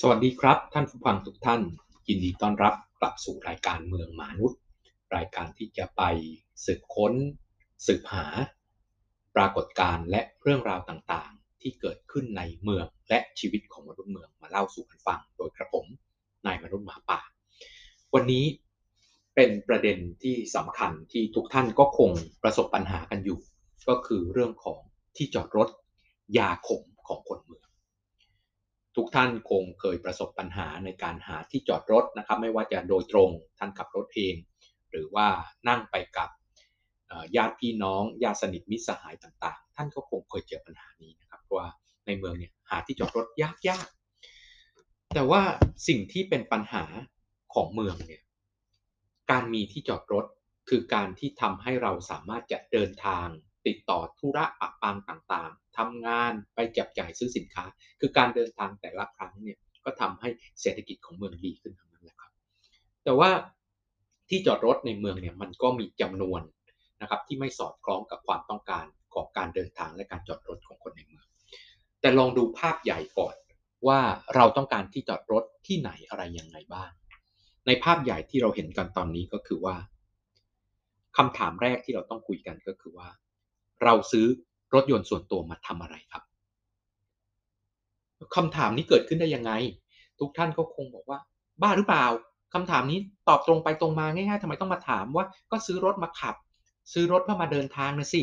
สวัสดีครับ ท่านผู้ฟังทุกท่าน ยินดีต้อนรับกลับสู่รายการเมืองมนุษย์ รายการที่จะไปสืบค้น สืบหา ปรากฏการณ์และเรื่องราวต่างๆ ที่เกิดขึ้นในเมืองและชีวิตของมนุษย์เมืองมาเล่าสู่กันฟัง โดยกระผมนายมนุษย์หมาป่า วันนี้เป็นประเด็นที่สำคัญที่ทุกท่านก็คงประสบปัญหากันอยู่ ก็คือเรื่องของที่จอดรถยาขมของคนเมือง ทุกท่านคงเคยประสบปัญหาในการหาที่จอดรถนะครับ ไม่ว่าจะโดยตรงท่านขับรถเอง หรือว่านั่งไปกับญาติพี่น้องญาติสนิทมิตรสหายต่างๆ ท่านก็คงเคยเจอปัญหานี้นะครับว่าในเมืองเนี่ยหาที่จอดรถยากยากแต่ว่าสิ่งที่เป็นปัญหาของเมืองเนี่ยการมีที่จอดรถคือการที่ทำให้เราสามารถจะเดินทาง ติดต่อธุระปะปังต่างๆทำงานไปจับจ่ายซื้อสินค้า คือการเดินทางแต่ละครั้งเนี่ยก็ทำให้เศรษฐกิจของเมืองดีขึ้นทั้งนั้นแหละครับ แต่ว่าที่จอดรถในเมืองเนี่ยมันก็มีจำนวนนะครับที่ไม่สอดคล้องกับความต้องการของการเดินทางและการจอดรถของคนในเมือง แต่ลองดูภาพใหญ่ก่อนว่าเราต้องการที่จอดรถที่ไหนอะไรยังไงบ้าง ในภาพใหญ่ที่เราเห็นกันตอนนี้ก็คือว่าคำถามแรกที่เราต้องคุยกันก็คือว่า เราซื้อรถยนต์ส่วนตัวมาทำอะไรครับคำถามนี้เกิดขึ้นได้ยังไง ทุกท่านก็คงบอกว่า บ้าหรือเปล่าคำถามนี้ตอบตรงไปตรงมาง่ายๆทำไมต้องมาถามว่า ก็ซื้อรถมาขับ ซื้อรถเพื่อมาเดินทางนะสิ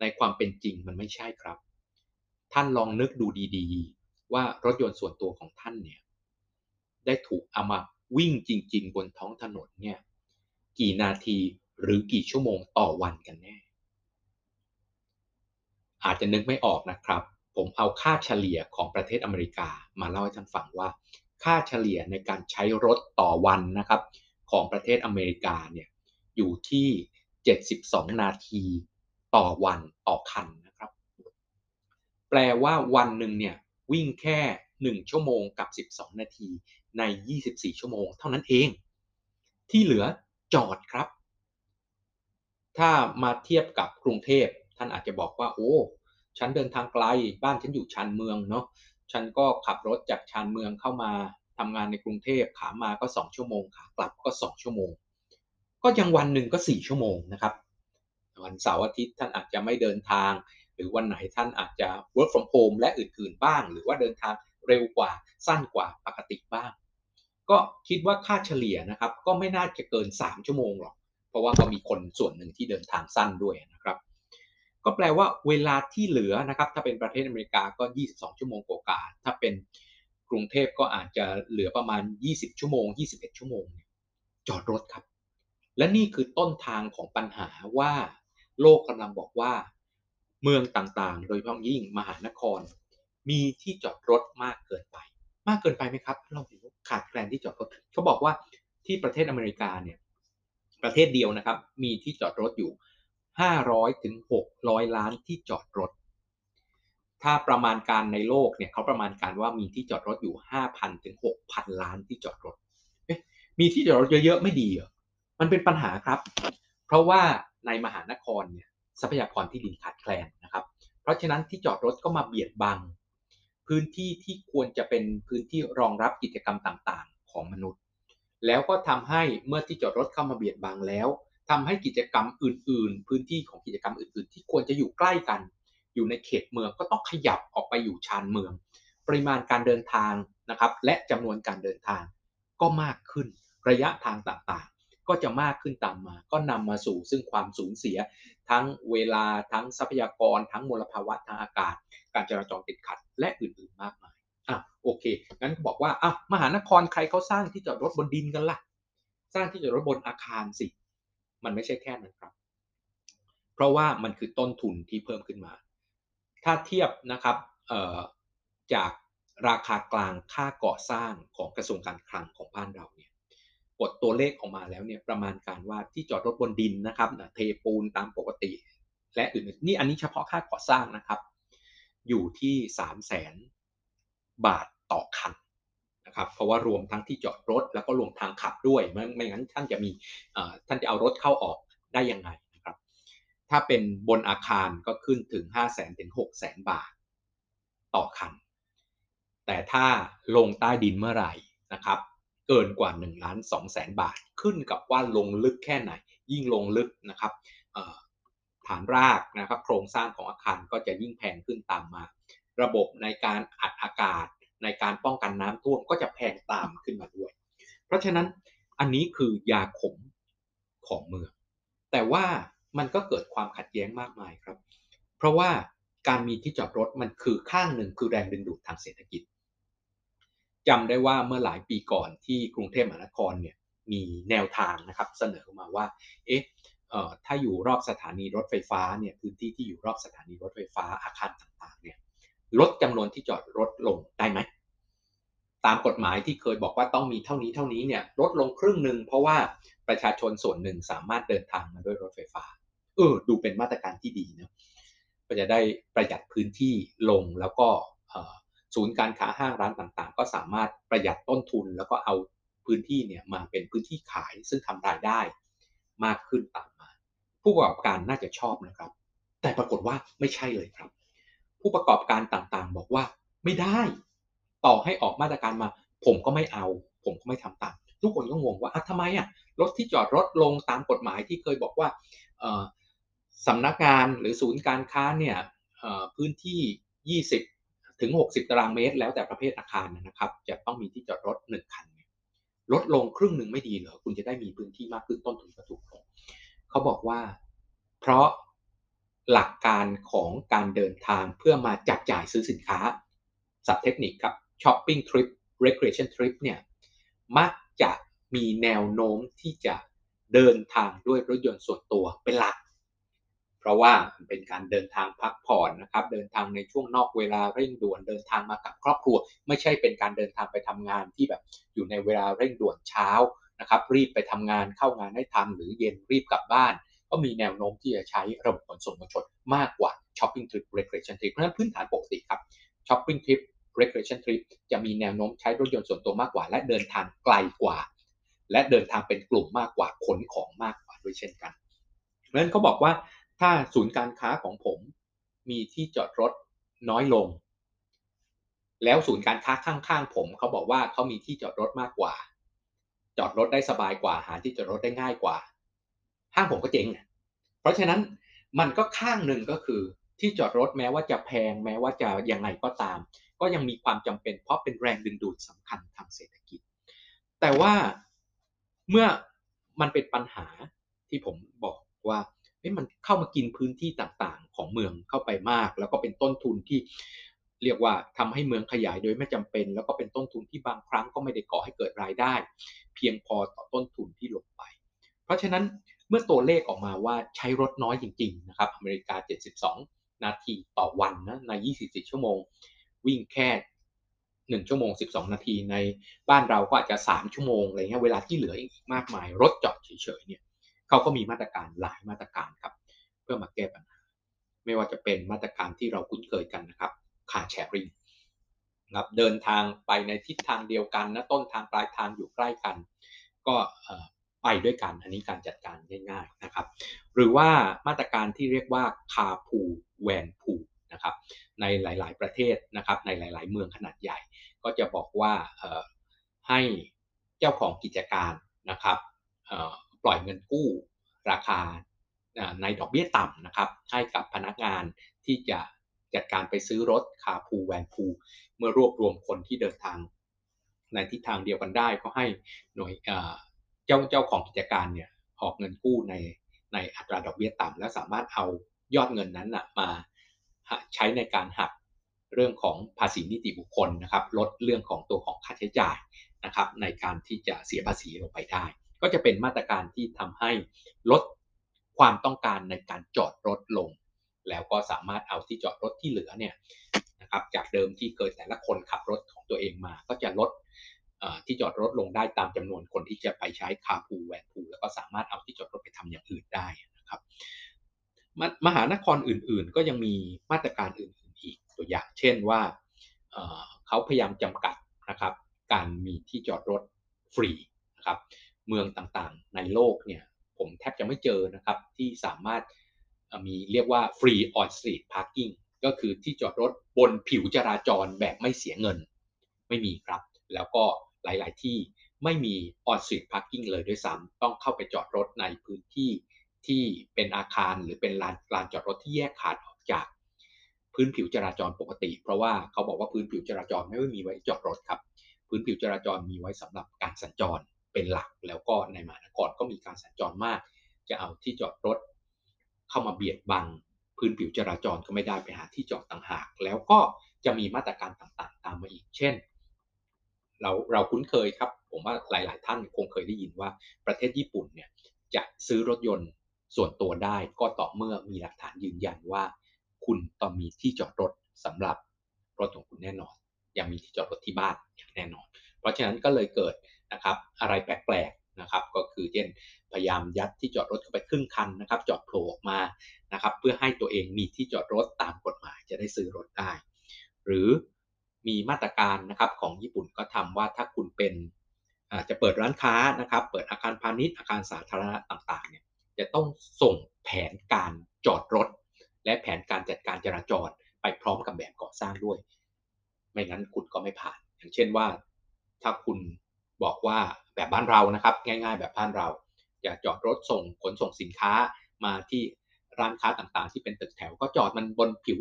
ในความเป็นจริงมันไม่ใช่ครับ ท่านลองนึกดูดีๆ ว่ารถยนต์ส่วนตัวของท่านเนี่ย ได้ถูกเอามาวิ่งจริง ๆ บนท้องถนนเนี่ย กี่นาทีหรือกี่ชั่วโมงต่อวันกันแน่ อาจจะนึกไม่ออกนะครับ ผมเอาค่าเฉลี่ยของประเทศอเมริกามาเล่าให้ท่านฟังว่า ค่าเฉลี่ยในการใช้รถต่อวันนะครับ ของประเทศอเมริกาเนี่ยอยู่ที่ 72 นาทีต่อวันต่อคันนะครับ แปลว่าวันหนึ่งเนี่ยวิ่งแค่ 1 ชั่วโมงกับ 12 นาทีใน 24 ชั่วโมง เท่านั้นเอง ที่เหลือจอดครับ ถ้ามาเทียบกับกรุงเทพานอาจจะบอกว่าโอ้ฉันเดินทางไกลบ้านฉันอยู่ชานเมืองเนาะฉันก็ขับรถจากชานเมืองเข้ามาทำงานในกรุงเทพขามาก็ 2 ชั่วโมงขากลับก็ 2 ชั่วโมง ก็ยังวันหนึ่งก็ 4 ชั่วโมงนะครับวันเสาร์อาทิตย์ท่านอาจจะไม่เดินทาง หรือวันไหนท่านอาจจะ work from home และอื่นๆบ้าง หรือว่าเดินทางเร็วกว่าสั้นกว่าปกติบ้าง ก็คิดว่าค่าเฉลี่ยนะครับ ก็ไม่น่าจะเกิน 3 ชั่วโมงหรอกเพราะว่าก็มีคนส่วนหนึ่งที่เดินทางสั้นด้วยนะครับ ก็แปลว่าเวลาที่เหลือนะครับ ถ้าเป็นประเทศอเมริกาก็ 22 ชั่วโมงกว่าถ้าเป็นกรุงเทพก็อาจจะเหลือประมาณ 20 ชั่วโมง 21 ชั่วโมง จอดรถครับ และนี่คือต้นทางของปัญหาว่า โลกกำลังบอกว่า เมืองต่างๆ โดยเฉพาะยิ่งมหานคร มีที่จอดรถมากเกินไป มากเกินไปไหมครับเราเห็นขาดแคลนที่จอดรถเขาบอกว่าที่ประเทศอเมริกาเนี่ยประเทศเดียวนะครับ มีที่จอดรถอยู่ 500ถึง600 ล้านที่จอดรถ ถ้าประมาณการในโลกเนี่ยเขาประมาณการว่ามีที่จอดรถอยู่ 5,000ถึง6,000 ล้านที่จอดรถ มีที่จอดรถเยอะๆไม่ดีเหรอ มันเป็นปัญหาครับ เพราะว่าในมหานครเนี่ยทรัพยากรที่ดินขาดแคลนนะครับ เพราะฉะนั้นที่จอดรถก็มาเบียดบัง พื้นที่ที่ควรจะเป็นพื้นที่รองรับกิจกรรมต่างๆ ของมนุษย์ แล้วก็ทำให้เมื่อที่จอดรถเข้ามาเบียดบังแล้ว ทำให้กิจกรรมอื่น ๆ พื้นที่ของกิจกรรมอื่น ๆ ที่ควรจะอยู่ใกล้กัน อยู่ในเขตเมืองก็ต้องขยับออกไปอยู่ชานเมือง ปริมาณการเดินทางนะครับ และจำนวนการเดินทางก็มากขึ้น ระยะทางต่าง ๆ ก็จะมากขึ้นตามมา ก็นำมาสู่ซึ่งความสูญเสีย ทั้งเวลาทั้งทรัพยากร ทั้งมลภาวะทางอากาศ การจราจรติดขัด และอื่น ๆ มากมายอะโอเคงั้นบอกว่าอะมหานครใครเขาสร้างที่จอดรถบนดินกันละ่ะ สร้างที่จอดรถบนอาคารสิ มันไม่ใช่แค่นั้นครับ เพราะว่ามันคือต้นทุนที่เพิ่มขึ้นมา ถ้าเทียบนะครับจากราคากลางค่าก่อสร้างของกระทรวงการคลังของบ้านเราเนี่ยกดตัวเลขออกมาแล้วเนี่ยประมาณการว่าที่จอดรถบนดินนะครับเทปูนตามปกติ และอื่นนี่อันนี้เฉพาะค่าก่อสร้างนะครับ อยู่ที่3 0 0แสนบาทต่อคัน ครับเพราะว่ารวมทั้งที่จอดรถ แล้วก็รวมทางขับด้วยไม่ไม่งั้นท่านจะมีท่านจะเอารถเข้าออกได้ยังไงนะครับ ถ้าเป็นบนอาคารก็ขึ้นถึง 5 0 0แสนถึง6 0แสนบาทต่อคัน แต่ถ้าลงใต้ดินเมื่อไหร่นะครับ เกินกว่า1ล้าน2แสนบาท ขึ้นกับว่าลงลึกแค่ไหน ยิ่งลงลึกนะครับฐานรากนะครับ โครงสร้างของอาคารก็จะยิ่งแพงขึ้นตามมา ระบบในการอัดอากาศ ในการป้องกันน้ำท่วมก็จะแพงตามขึ้นมาด้วย เพราะฉะนั้นอันนี้คือยาขมของเมือง แต่ว่ามันก็เกิดความขัดแย้งมากมายครับ เพราะว่าการมีที่จอดรถมันคือข้างหนึ่งคือแรงดึงดูดทางเศรษฐกิจจำได้ว่าเมื่อหลายปีก่อนที่กรุงเทพมหานครเนี่ยมีแนวทางนะครับเสนอมาว่า เอ๊ะถ้าอยู่รอบสถานีรถไฟฟ้าเนี่ยพื้นที่ที่อยู่รอบสถานีรถไฟฟ้าอาคารต่างๆเนี่ย ลดจำนวนที่จอดรถลงได้ไหมตามกฎหมายที่เคยบอกว่าต้องมีเท่านี้เท่านี้เนี่ยลดลงครึ่งหนึ่งเพราะว่าประชาชนส่วนหนึ่งสามารถเดินทางมาด้วยรถไฟฟ้าเออดูเป็นมาตรการที่ดีนะก็จะได้ประหยัดพื้นที่ลงแล้วก็ศูนย์การค้าห้างร้านต่างๆ ก็สามารถประหยัดต้นทุน แล้วก็เอาพื้นที่เนี่ยมาเป็นพื้นที่ขายซึ่งทำรายได้มากขึ้นตามมา ผู้ประกอบการน่าจะชอบนะครับ แต่ปรากฏว่าไม่ใช่เลยครับ ผู้ประกอบการต่างๆ บอกว่าไม่ได้ ต่อให้ออกมาตรการมา ผมก็ไม่เอา ผมก็ไม่ทำตาม ทุกคนก็งงว่าอะทำไมอะรถที่จอดรถลงตามกฎหมายที่เคยบอกว่าสำนักงานหรือศูนย์การค้าเนี่ยพื้นที่ 20 ถึง 60 ตารางเมตร แล้วแต่ประเภทอาคารนะครับ จะต้องมีที่จอดรถ 1 คัน ลดลงครึ่งหนึ่งไม่ดีเหรอ คุณจะได้มีพื้นที่มากขึ้นต้นทุนก็ถูกลงเขาบอกว่า เพราะ หลักการของการเดินทางเพื่อมาจับจ่ายซื้อสินค้าสับเทคนิคครับช้อปปิ้งทริป recreation trip เนี่ยมักจะมีแนวโน้มที่จะเดินทางด้วยรถยนต์ส่วนตัวเป็นหลัก เพราะว่าเป็นการเดินทางพักผ่อนนะครับ เดินทางในช่วงนอกเวลาเร่งด่วน เดินทางมากับครอบครัว ไม่ใช่เป็นการเดินทางไปทำงานที่แบบอยู่ในเวลาเร่งด่วนเช้านะครับ รีบไปทำงานเข้างานให้ทันหรือเย็นรีบกลับบ้าน ก็มีแนวโน้มที่จะใช้ระบบขนส่งมวลชนมากกว่าช้อปปิ้งทริป recreation trip เพราะฉะนั้นพื้นฐานปกติครับช้อปปิ้งทริป recreation trip จะมีแนวโน้มใช้รถยนต์ส่วนตัวมากกว่า และเดินทางไกลกว่า และเดินทางเป็นกลุ่มมากกว่าขนของมากกว่าด้วยเช่นกันเพราะฉะนั้นเขาบอกว่าถ้าศูนย์การค้าของผมมีที่จอดรถน้อยลง แล้วศูนย์การค้าข้างๆผมเขาบอกว่าเขามีที่จอดรถมากกว่า จอดรถได้สบายกว่าหาที่จอดรถได้ง่ายกว่า ห้างผมก็เจ๊งเพราะฉะนั้นมันก็ข้างหนึ่งก็คือที่จอดรถแม้ว่าจะแพงแม้ว่าจะยังไงก็ตาม ก็ยังมีความจำเป็นเพราะเป็นแรงดึงดูดสำคัญทางเศรษฐกิจ แต่ว่าเมื่อมันเป็นปัญหาที่ผมบอกว่ามันเข้ามากินพื้นที่ต่างๆ ของเมืองเข้าไปมาก แล้วก็เป็นต้นทุนที่เรียกว่าทำให้เมืองขยายโดยไม่จำเป็น แล้วก็เป็นต้นทุนที่บางครั้งก็ไม่ได้ก่อให้เกิดรายได้ เพียงพอต่อต้นทุนที่ลงไป เพราะฉะนั้น มื่อตัวเลขออกมาว่าใช้รถน้อยจริงๆนะครับอเมริกา 72 นาทีต่อวันนะใน 24 ชั่วโมง วิ่งแค่หนึ่งชั่วโมงสิบสองนาทีในบ้านเราก็อาจจะสามชั่วโมงอะไรเงี้ยเวลาที่เหลืออีกมากมาย รถจอดเฉยๆเนี่ยเขาก็มีมาตรการหลายมาตรการครับ เพื่อมาแก้ปัญหา ไม่ว่าจะเป็นมาตรการที่เราคุ้นเคยกันนะครับคาแชร์ริงครับเดินทางไปในทิศทางเดียวกันนะต้นทางปลายทางอยู่ใกล้กัน ก็ ไปด้วยกัน อันนี้การจัดการง่ายๆนะครับ หรือว่ามาตรการที่เรียกว่าคาพูแวนพูนะครับในหลายๆ ประเทศนะครับในหลาย ๆ เมืองขนาดใหญ่ ก็จะบอกว่าให้เจ้าของกิจการนะครับปล่อยเงินกู้ราคาในดอกเบี้ยต่ำนะครับให้กับพนักงานที่จะจัดการไปซื้อรถคาพูแวนพูเมื่อรวบรวมคนที่เดินทาง ในทิศทางเดียวกันได้ก็ให้หน่วย เจ้าเจ้าของกิจการเนี่ยออกเงินกู้ในในอัตราดอกเบี้ยต่ำและสามารถเอายอดเงินนั้นนะมาใช้ในการหักเรื่องของภาษีนิติบุคคลนะครับลดเรื่องของตัวของค่าใช้จ่ายนะครับในการที่จะเสียภาษีลงไปได้ ก็จะเป็นมาตรการที่ทำให้ลดความต้องการในการจอดรถลง แล้วก็สามารถเอาที่จอดรถที่เหลือเนี่ยนะครับจากเดิมที่เคยแต่ละคนขับรถของตัวเองมา ก็จะลด ที่จอดรถลงได้ตามจำนวนคนที่จะไปใช้คาพูแวนพูแล้วก็สามารถเอาที่จอดรถไปทำอย่างอื่นได้นะครับ มหานครอื่นๆ ก็ยังมีมาตรการอื่นๆอีกตัวอย่าง เช่นว่าเขาพยายามจำกัดนะครับการมีที่จอดรถฟรีนะครับเมืองต่างๆในโลกเนี่ยผมแทบจะไม่เจอนะครับที่สามารถมีเรียกว่า free on street parking ก็คือที่จอดรถบนผิวจราจรแบบไม่เสียเงิน ไม่มีครับ แล้วก็ หลาย ๆ ที่ไม่มี on street parking เลยด้วยซ้ำต้องเข้าไปจอดรถในพื้นที่ที่เป็นอาคารหรือเป็นลานลานจอดรถที่แยกขาดออกจาก พื้นผิวจราจรปกติ เพราะว่าเขาบอกว่าพื้นผิวจราจรไม่ได้มีไว้จอดรถครับ พื้นผิวจราจรมีไว้สำหรับการสัญจรเป็นหลัก แล้วก็ในมหานครก็มีการสัญจรมาก จะเอาที่จอดรถ เข้ามาเบียดบังพื้นผิวจราจรก็ไม่ได้ไปหาที่จอดต่างหาก แล้วก็จะมีมาตรการต่างๆ ตามมาอีก เช่น เราเราคุ้นเคยครับ ผมว่าหลาย ๆ ท่านคงเคยได้ยินว่าประเทศญี่ปุ่นเนี่ยจะซื้อรถยนต์ส่วนตัวได้ก็ต่อเมื่อมีหลักฐานยืนยันว่า คุณต้องมีที่จอดรถสำหรับรถของคุณแน่นอนยังมีที่จอดรถที่บ้านอย่างแน่นอน เพราะฉะนั้นก็เลยเกิดนะครับอะไรแปลกๆนะครับก็คือเช่นพยายามยัดที่จอดรถเข้าไปครึ่งคันนะครับจอดโผล่ออกมานะครับเพื่อให้ตัวเองมีที่จอดรถตามกฎหมายจะได้ซื้อรถได้ หรือ มีมาตรการนะครับของญี่ปุ่นก็ทำว่าถ้าคุณเป็นจะเปิดร้านค้านะครับ เปิดอาคารพาณิชย์อาคารสาธารณะต่างๆเนี่ยจะต้องส่งแผนการจอดรถ และแผนการจัดการจราจรไปพร้อมกับแบบก่อสร้างด้วย ไม่งั้นคุณก็ไม่ผ่าน อย่างเช่นว่า ถ้าคุณบอกว่าแบบบ้านเรานะครับ ง่าย ๆ แบบบ้านเรา อยากจอดรถส่งขนส่งสินค้ามาที่ ร้านค้าต่างๆ ที่เป็นตึกแถว ก็จอดมันบนผิว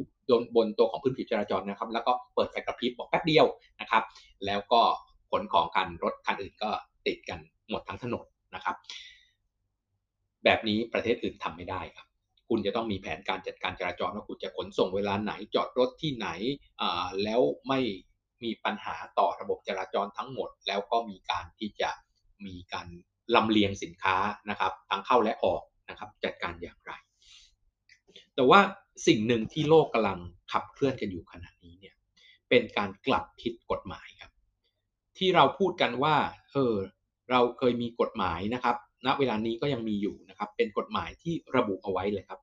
บนตัวของพื้นผิวจราจรนะครับ แล้วก็เปิดไฟกระพริบบอกแป๊บเดียวนะครับ แล้วก็ขนของกันรถคันอื่นก็ติดกันหมดทั้งถนนนะครับ แบบนี้ประเทศอื่นทำไม่ได้ครับ คุณจะต้องมีแผนการจัดการจราจรว่าคุณจะขนส่งเวลาไหนจอดรถที่ไหนแล้วไม่มีปัญหาต่อระบบจราจรทั้งหมด แล้วก็มีการที่จะมีการลำเลียงสินค้านะครับทั้งเข้าและออกนะครับ จัดการอย่างไร แต่ว่าสิ่งหนึ่งที่โลกกำลังขับเคลื่อนกันอยู่ขณะนี้เนี่ยเป็นการกลับทิศกฎหมายครับ ที่เราพูดกันว่าเออเราเคยมีกฎหมายนะครับณเวลานี้ก็ยังมีอยู่นะครับ เป็นกฎหมายที่ระบุเอาไว้เลยครับ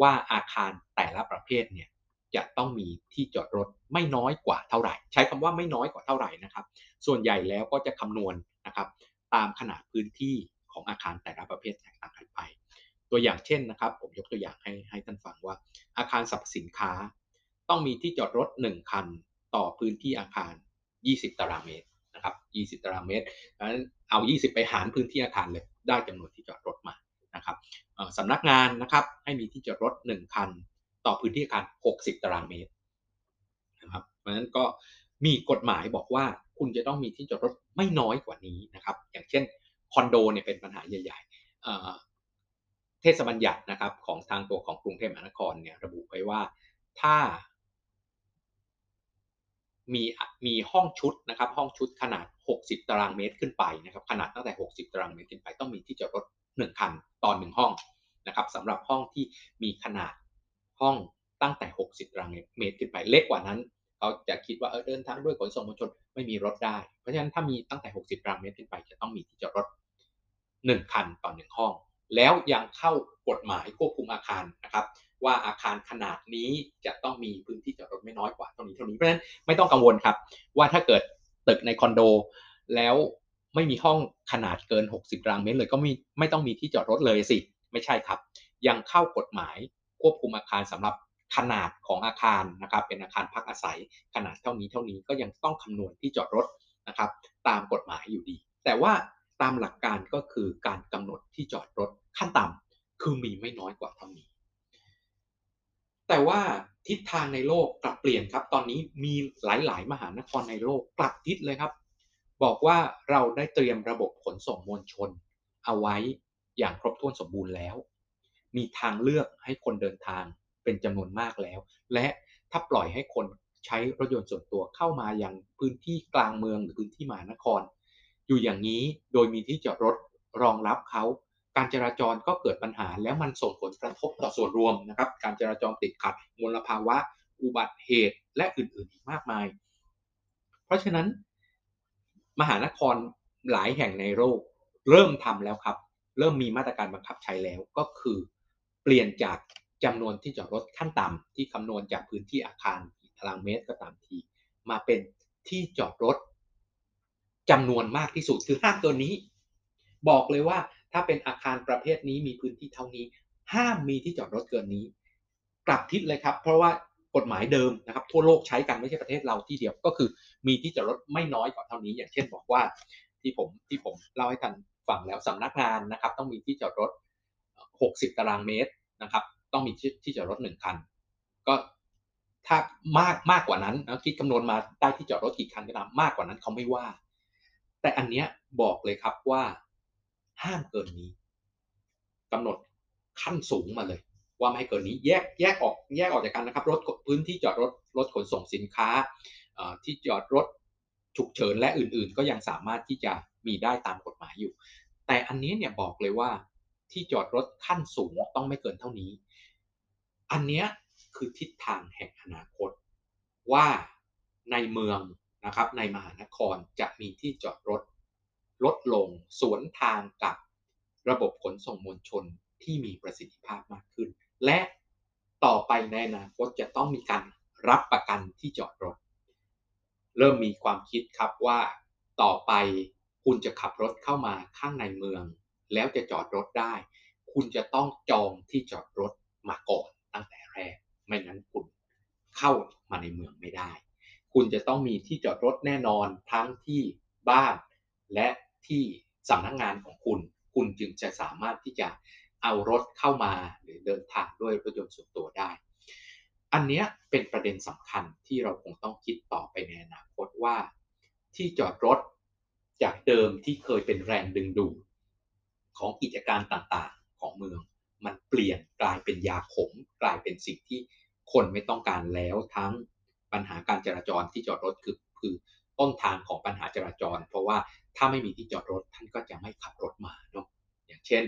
ว่าอาคารแต่ละประเภทเนี่ยจะต้องมีที่จอดรถไม่น้อยกว่าเท่าไหร่ ใช้คำว่าไม่น้อยกว่าเท่าไหร่นะครับ ส่วนใหญ่แล้วก็จะคำนวณนะครับ ตามขนาดพื้นที่ของอาคารแต่ละประเภทแตกต่างกันไป ตัวอย่างเช่นนะครับ ผมยกตัวอย่างให้ให้ท่านฟังว่า อาคารสรรพสินค้า ต้องมีที่จอดรถ 1 คัน ต่อพื้นที่อาคาร 20 ตารางเมตรนะครับ 20 ตารางเมตรนั้นเอา 20 ไปหารพื้นที่อาคารเลยได้จำนวนที่จอดรถมานะครับสำนักงานนะครับให้มีที่จอดรถ 1 คัน ต่อพื้นที่อาคาร 60 ตารางเมตรนะครับเพราะฉะนั้นก็มีกฎหมายบอกว่าคุณจะต้องมีที่จอดรถไม่น้อยกว่านี้นะครับ อย่างเช่นคอนโดเนี่ยเป็นปัญหาใหญ่ๆ เทศบัญญัตินะครับของทางตัวของกรุงเทพมหานครเนี่ยระบุไว้ว่าถ้า มีมีห้องชุดนะครับ ห้องชุดขนาด 60 ตารางเมตรขึ้นไปนะครับขนาดตั้งแต่ 60 ตารางเมตรขึ้นไป ต้องมีที่จอดรถ1คันต่อ1ห้องนะครับสำหรับห้องที่มีขนาดห้องตั้งแต่ 60 ตารางเมตรขึ้นไปเล็กกว่านั้นเขาจะคิดว่าเออเดินทางด้วยขนส่งมวลชนไม่มีรถได้ เพราะฉะนั้นถ้ามีตั้งแต่ 60 ตารางเมตรขึ้นไป จะต้องมีที่จอดรถ 1 คันต่อ 1 ห้อง แล้วยังเข้ากฎหมายควบคุมอาคารนะครับ ว่าอาคารขนาดนี้จะต้องมีพื้นที่จอดรถไม่น้อยกว่าเท่านี้เท่านี้เพราะฉะนั้นไม่ต้องกังวลครับ ว่าถ้าเกิดตึกในคอนโด แล้วไม่มีห้องขนาดเกิน 60ตารางเมตรเลยก็ไมีไม่ต้องมีที่จอดรถเลยสิ ไม่ใช่ครับ ยังเข้ากฎหมายควบคุมอาคารสำหรับขนาดของอาคารนะครับ เป็นอาคารพักอาศัยขนาดเท่านี้เท่านี้ก็ยังต้องคำนวณที่จอดรถนะครับ ตามกฎหมายอยู่ดี แต่ว่า ตามหลักการก็คือการกำหนดที่จอดรถขั้นต่ำคือมีไม่น้อยกว่าเท่านี้ แต่ว่าทิศทางในโลกกลับเปลี่ยนครับ ตอนนี้มีหลาย ๆ มหานครในโลกกลับทิศเลยครับ บอกว่าเราได้เตรียมระบบขนส่งมวลชน เอาไว้อย่างครบถ้วนสมบูรณ์แล้ว มีทางเลือกให้คนเดินทางเป็นจำนวนมากแล้ว และถ้าปล่อยให้คนใช้รถยนต์ส่วนตัวเข้ามายังพื้นที่กลางเมืองหรือพื้นที่มหานคร อยู่อย่างนี้โดยมีที่จอดรถรองรับเขา การจราจรก็เกิดปัญหา แล้วมันส่งผลกระทบต่อส่วนรวมนะครับ การจราจรติดขัดมลภาวะ อุบัติเหตุและอื่นๆอีกมากมาย เพราะฉะนั้น มหานครหลายแห่งในโลกเริ่มทำแล้วครับ เริ่มมีมาตรการบังคับใช้แล้วก็คือ เปลี่ยนจากจำนวนที่จอดรถขั้นต่ำที่คำนวณจากพื้นที่อาคารตารางเมตรก็ตามที มาเป็นที่จอดรถ จำนวนมากที่สุดคือห้ามตัวนี้ บอกเลยว่าถ้าเป็นอาคารประเภทนี้มีพื้นที่เท่านี้ ห้ามมีที่จอดรถเกินนี้ กลับทิศเลยครับ เพราะว่ากฎหมายเดิมนะครับ ทั่วโลกใช้กันไม่ใช่ประเทศเราที่เดียวก็คือ มีที่จอดรถไม่น้อยกว่าเท่านี้ อย่างเช่นบอกว่าที่ผมที่ผมเล่าให้ท่านฟังแล้วสำนักงานนะครับ ต้องมีที่จอดรถ 60 ตารางเมตรนะครับ ต้องมีที่จอดรถหนึ่งคัน ก็ถ้ามากมากกว่านั้นนะคิดคำนวณมาได้ที่จอดรถกี่คันก็ตามมากกว่านั้นเขาไม่ว่า แต่อันเนี้ยบอกเลยครับว่าห้ามเกินนี้กำหนดขั้นสูงมาเลย ว่าไม่ให้เกินนี้แยกแยกออกแยกออกจากกันนะครับ รถพื้นที่จอดรถรถขนส่งสินค้าที่จอดรถฉุกเฉินและอื่นๆ ก็ยังสามารถที่จะมีได้ตามกฎหมายอยู่ แต่อันนี้เนี่ยบอกเลยว่าที่จอดรถขั้นสูงต้องไม่เกินเท่านี้ อันนี้คือทิศทางแห่งอนาคต ว่าในเมือง นะครับในมหานครจะมีที่จอดรถลดลงสวนทางกับระบบขนส่งมวลชนที่มีประสิทธิภาพมากขึ้น และต่อไปในอนาคตจะต้องมีการรับประกันที่จอดรถ เริ่มมีความคิดครับว่าต่อไปคุณจะขับรถเข้ามาข้างในเมือง แล้วจะจอดรถได้ คุณจะต้องจองที่จอดรถมาก่อนตั้งแต่แรก ไม่งั้นคุณเข้ามาในเมืองไม่ได้ คุณจะต้องมีที่จอดรถแน่นอนทั้งที่บ้านและที่สำนักงงานของคุณ คุณจึงจะสามารถที่จะเอารถเข้ามาหรือเดินทางด้วยรถยนต์ส่วนตัวได้ อันนี้เป็นประเด็นสำคัญที่เราคงต้องคิดต่อไปในอนาคตว่า ที่จอดรถจากเดิมที่เคยเป็นแรงดึงดูดของกิจการต่างๆของเมือง มันเปลี่ยนกลายเป็นยาขมกลายเป็นสิ่งที่คนไม่ต้องการแล้วทั้ง ปัญหาการจราจรที่จอดรถคือคือต้นทางของปัญหาจราจร เพราะว่าถ้าไม่มีที่จอดรถท่านก็จะไม่ขับรถมาเนาะอย่างเช่น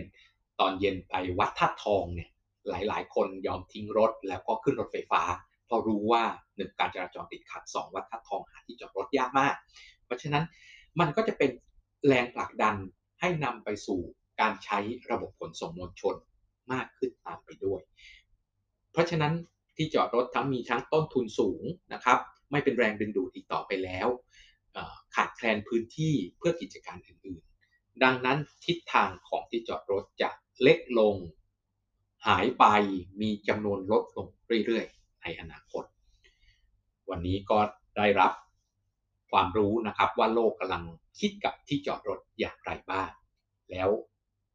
ตอนเย็นไปวัดท่าทองเนี่ยหลาย ๆ คนยอมทิ้งรถแล้วก็ขึ้นรถไฟฟ้า เพราะรู้ว่าหนึ่งการจราจรติดขัดสองวัดท่าทองหาที่จอดรถยากมาก เพราะฉะนั้นมันก็จะเป็นแรงผลักดันให้นำไปสู่การใช้ระบบขนส่งมวลชนมากขึ้นตามไปด้วย เพราะฉะนั้น ที่จอดรถทั้งมีทั้งต้นทุนสูงนะครับ ไม่เป็นแรงดึงดูดอีกต่อไปแล้ว ขาดแคลนพื้นที่เพื่อกิจการอื่นๆ ดังนั้นทิศทางของที่จอดรถจะเล็กลง หายไปมีจำนวนลดลงเรื่อยๆ ในอนาคต วันนี้ก็ได้รับความรู้นะครับว่าโลกกำลังคิดกับที่จอดรถอย่างไรบ้าง แล้ว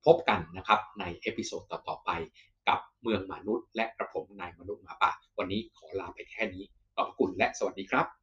พบกันนะครับใน episode ต่อๆไปกับเมืองหมานุด และกระผมนายมนุษย์หมาป่า วันนี้ขอลาไปแค่นี้ขอบคุณและสวัสดีครับ